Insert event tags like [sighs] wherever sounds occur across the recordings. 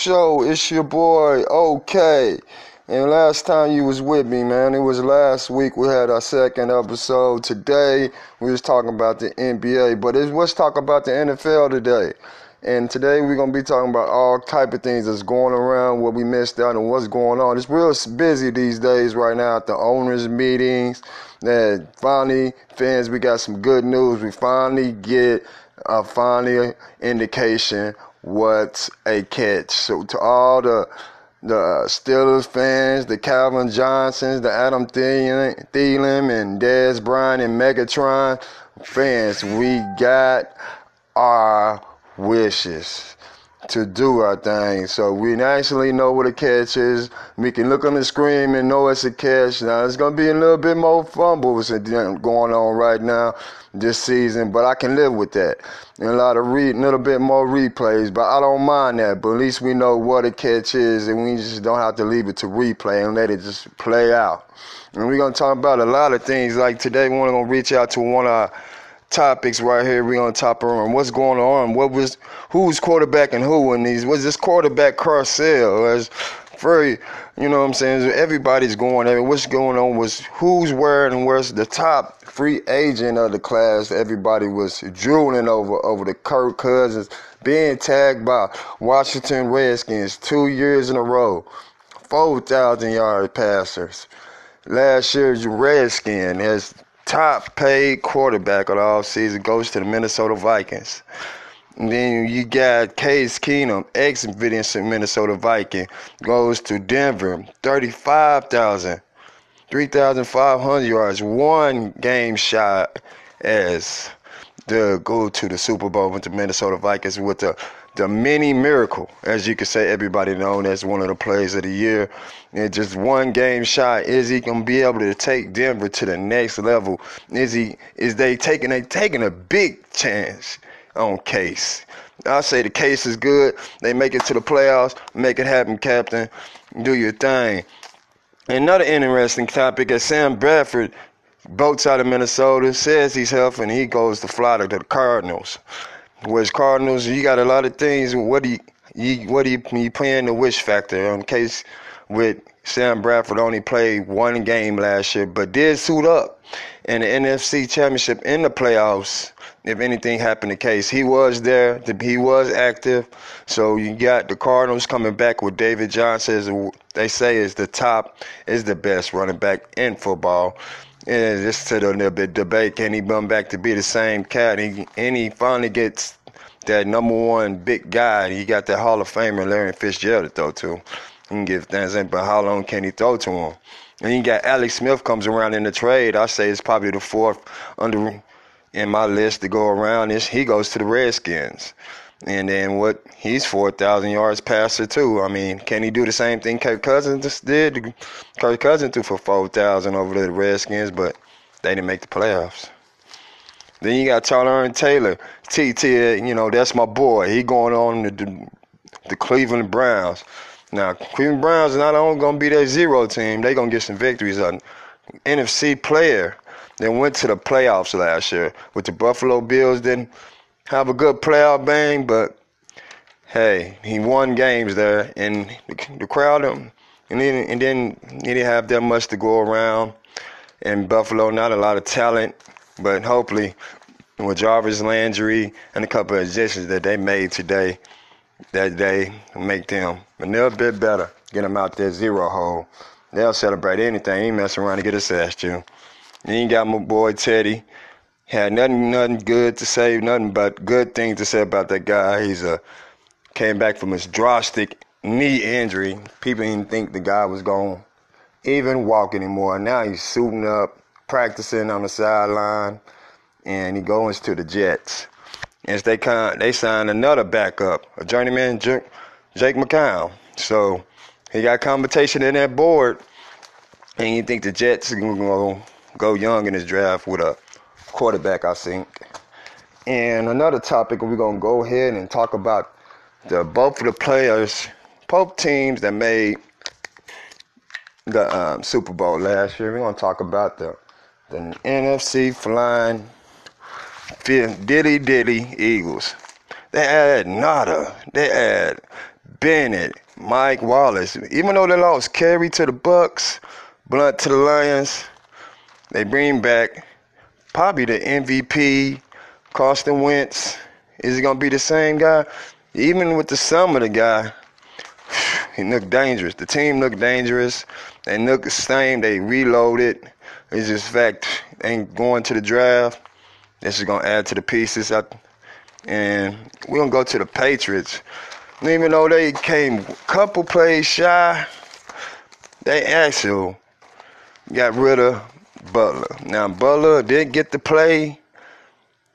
show. It's your boy, OK. And last time you was with me, man, it was last week. We had our second episode. Today we was talking about the NBA, but it's, let's talk about the NFL today. And today we're gonna be talking about all type of things that's going around, what we missed out, and what's going on. It's real busy these days right now at the owners' meetings. That finally, fans, we got some good news. We finally get a final indication What's a catch? So to all the the uh, Steelers fans, the Calvin Johnsons, the Adam Thielen, and Dez Bryant and Megatron fans, we got our wishes to do our thing. So we actually know what a catch is. We can look on the screen and know it's a catch. Now it's gonna be a little bit more fumbles going on right now this season, but I can live with that. And a lot of read, a little bit more replays, but I don't mind that. But at least we know what a catch is, and we just don't have to leave it to replay and let it just play out. And we're gonna talk about a lot of things. Like today, we're gonna reach out to one of our topics right here. We on top around what's going on, what was who's quarterbacking who in these. Was this quarterback carousel? As very, you know what I'm saying? Everybody's going. I mean, what's going on was who's wearing and where's the top free agent of the class. Everybody was drooling over over the Kirk Cousins being tagged by Washington Redskins two years in a row, four thousand yard passers. Last year's Redskin as top paid quarterback of the all season goes to the Minnesota Vikings. And then you got Case Keenum, ex Minnesota Viking, goes to Denver, 35,000, 3,500 yards, one game shot as the go to the Super Bowl with the Minnesota Vikings with the the mini miracle, as you could say, everybody known as one of the plays of the year. And just one game shot. Is he gonna be able to take Denver to the next level? Is he is they taking they taking a big chance? on Case. I say the case is good. They make it to the playoffs. Make it happen, Captain. Do your thing. Another interesting topic is Sam Bradford, boats out of Minnesota, says he's healthy and he goes to Florida to the Cardinals. Whereas Cardinals, you got a lot of things. What do you, you what do you, you playing the wish factor? In case with Sam Bradford only played one game last year, but did suit up in the NFC Championship in the playoffs if anything happened to Case. He was there, he was active. So you got the Cardinals coming back with David Johnson, they say is the top, is the best running back in football. And just to the little bit debate, can he come back to be the same cat? He, and he finally gets that number one big guy. He got that Hall of Famer Larry Fitzgerald to throw to. He can give things in, but how long can he throw to him? And you got Alex Smith comes around in the trade. I say it's probably the fourth under in my list to go around is he goes to the Redskins. And then what he's four thousand yards passer too. I mean, can he do the same thing Kirk Cousins did? Kirk Cousins threw for four thousand over to the Redskins, but they didn't make the playoffs. Then you got Tyrod Taylor, TT. You know that's my boy. He going on to the the Cleveland Browns. Now Cleveland Browns are not only gonna be their zero team, they gonna get some victories. An NFC player they went to the playoffs last year with the Buffalo Bills. Didn't have a good playoff bang, but hey, he won games there, and the, crowd, and then and then he didn't have that much to go around. In Buffalo, not a lot of talent, but hopefully with Jarvis Landry and a couple of additions that they made today, that day make them a little bit better. Get them out there zero hole. They'll celebrate anything. He mess around and get his ass to. Then got my boy Teddy. Had nothing, nothing good to say, nothing but good things to say about that guy. He's a came back from his drastic knee injury. People didn't think the guy was going to even walk anymore. Now he's suiting up, practicing on the sideline, and he goes to the Jets. As they kind, they signed another backup, a journeyman, Jake, McCown. So he got competition in that board, and you think the Jets are going to go young in this draft with a quarterback, I think. And another topic we're gonna go ahead and talk about the both of the players, both teams that made the um, Super Bowl last year. We're gonna talk about the the NFC flying diddy diddy Eagles. They had nada. They had Bennett, Mike Wallace. Even though they lost Kerry to the Bucks, Blount to the Lions, they bring back probably the MVP, Carson Wentz. Is he gonna be the same guy? Even with the sum of the guy, [sighs] he looked dangerous. The team looked dangerous. They looked the same. They reloaded. It's just fact ain't going to the draft. This is gonna add to the pieces. And we're gonna go to the Patriots. Even though they came couple plays shy, they actually got rid of Butler. Now Butler did get the play,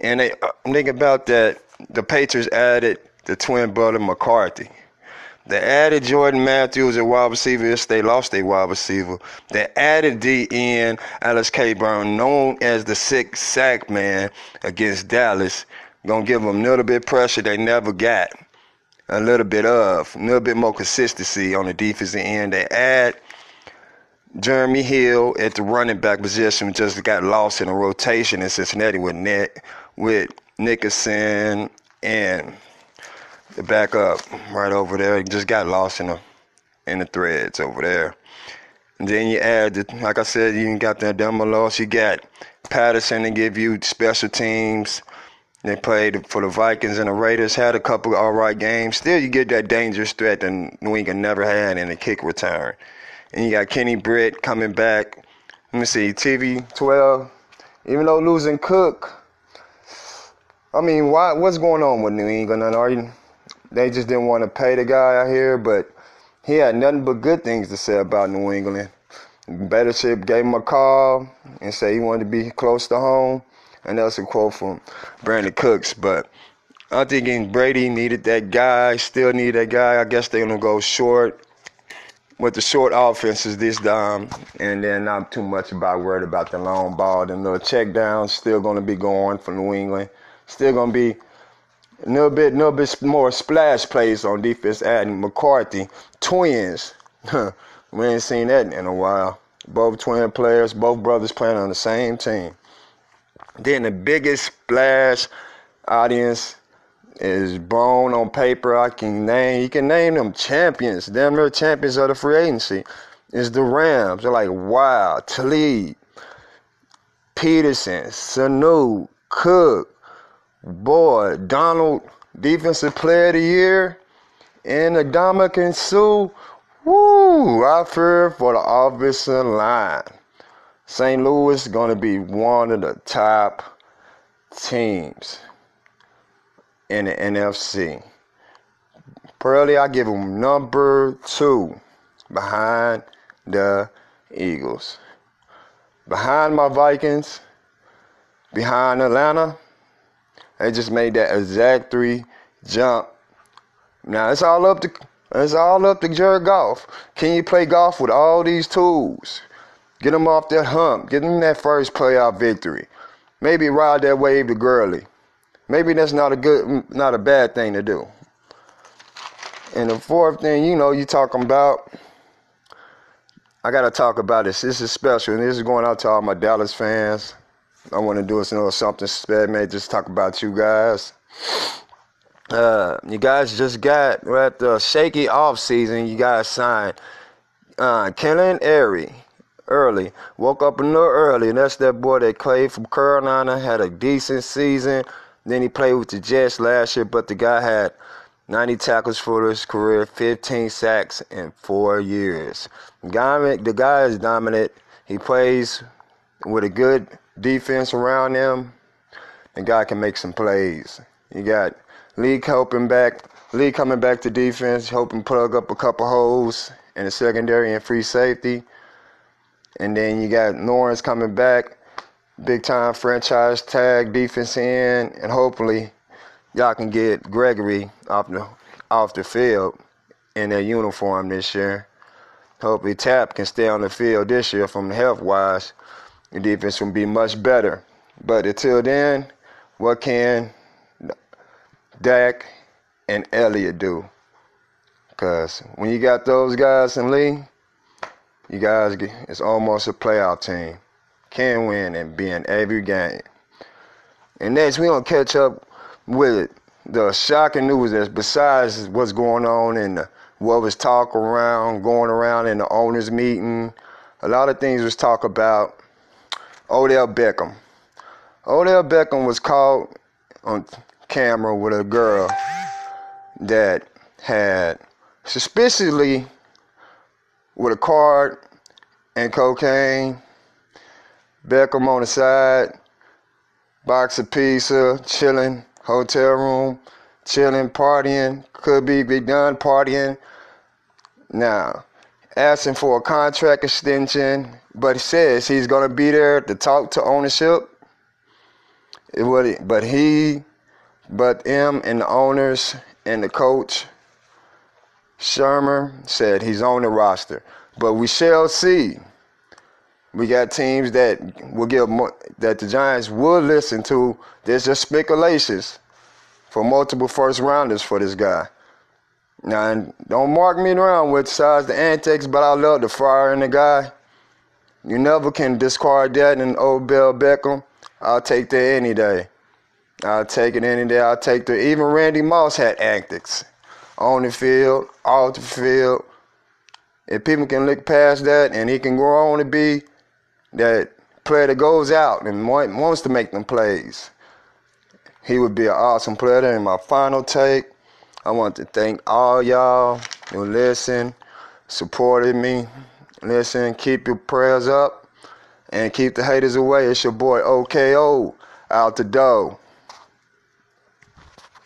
and they uh, think about that. The Patriots added the twin brother McCourty. They added Jordan Matthews at wide receiver. they lost a wide receiver. They added DN Alex Clayborn, known as the six sack man against Dallas. Gonna give them a little bit pressure they never got. A little bit of, a little bit more consistency on the defensive end. They add Jeremy Hill at the running back position just got lost in a rotation in Cincinnati with Nick, with Nickerson and the backup right over there. He just got lost in the in the threads over there. And then you add, the, like I said, you got that demo loss. You got Patterson to give you special teams. They played for the Vikings and the Raiders. Had a couple all right games. Still, you get that dangerous threat that New England never had in the kick return. And you got Kenny Britt coming back. Let me see, TV 12. Even though losing Cook, I mean, why? What's going on with New England? Are you, they just didn't want to pay the guy out here, but he had nothing but good things to say about New England. Belichick gave him a call and said he wanted to be close to home, and that's a quote from Brandin Cooks. But I'm thinking Brady needed that guy, still need that guy. I guess they're gonna go short with the short offenses this time, and then not too much about worried about the long ball. The little check downs still going to be going for New England. Still going to be a little bit, little bit more splash plays on defense. Adding McCourty, twins. [laughs] we ain't seen that in a while. Both twin players, both brothers playing on the same team. Then the biggest splash audience is bone on paper. I can name, you can name them champions, damn near champions of the free agency. Is the Rams. They're like, wow, Talib, Peterson, Sanu, Cook, boy, Donald, defensive player of the year, and Ndamukong Suh. Woo! I fear for the offensive line. St. Louis is to be one of the top teams in the NFC. Probably I give them number two behind the Eagles. Behind my Vikings, behind Atlanta, they just made that exact three jump. Now it's all up to it's all up to Jared Goff. Can you play golf with all these tools? Get them off that hump. Get them that first playoff victory. Maybe ride that wave to Gurley. Maybe that's not a good, not a bad thing to do. And the fourth thing, you know, you talking about, I gotta talk about this. This is special, and this is going out to all my Dallas fans. I want to do a little something special, man. Just talk about you guys. Uh, you guys just got we're at the shaky off season. You guys signed uh, Kellen Airy early. Woke up a little early, and that's that boy that played from Carolina. Had a decent season. Then he played with the Jets last year, but the guy had 90 tackles for his career, 15 sacks in four years. The guy, is dominant. He plays with a good defense around him. The guy can make some plays. You got Lee helping back, Lee coming back to defense, helping plug up a couple holes in the secondary and free safety. And then you got Lawrence coming back big time franchise tag defense in, and hopefully y'all can get Gregory off the off the field in their uniform this year. Hopefully Tap can stay on the field this year from health wise. The defense will be much better. But until then, what can Dak and Elliott do? Because when you got those guys in Lee, you guys, it's almost a playoff team can win and be in every game. And next, we gonna catch up with the shocking news is besides what's going on and what was talk around, going around in the owners' meeting, a lot of things was talk about Odell Beckham. Odell Beckham was caught on camera with a girl that had suspiciously with a card and cocaine. Beckham on the side, box of pizza, chilling, hotel room, chilling, partying, could be be done partying. Now, asking for a contract extension, but he says he's gonna be there to talk to ownership. It would, but he, but him and the owners and the coach, Shurmur said he's on the roster. But we shall see. We got teams that will give that the Giants will listen to. There's just speculations for multiple first rounders for this guy. Now, don't mark me around with size the antics, but I love the fire in the guy. You never can discard that in Odell Beckham. I'll take that any day. I'll take it any day. I'll take the even Randy Moss had antics on the field, off the field. If people can look past that and he can go on to be that player that goes out and wants to make them plays, he would be an awesome player. And my final take, I want to thank all y'all who listen, supported me. Listen, keep your prayers up and keep the haters away. It's your boy OKO out the door.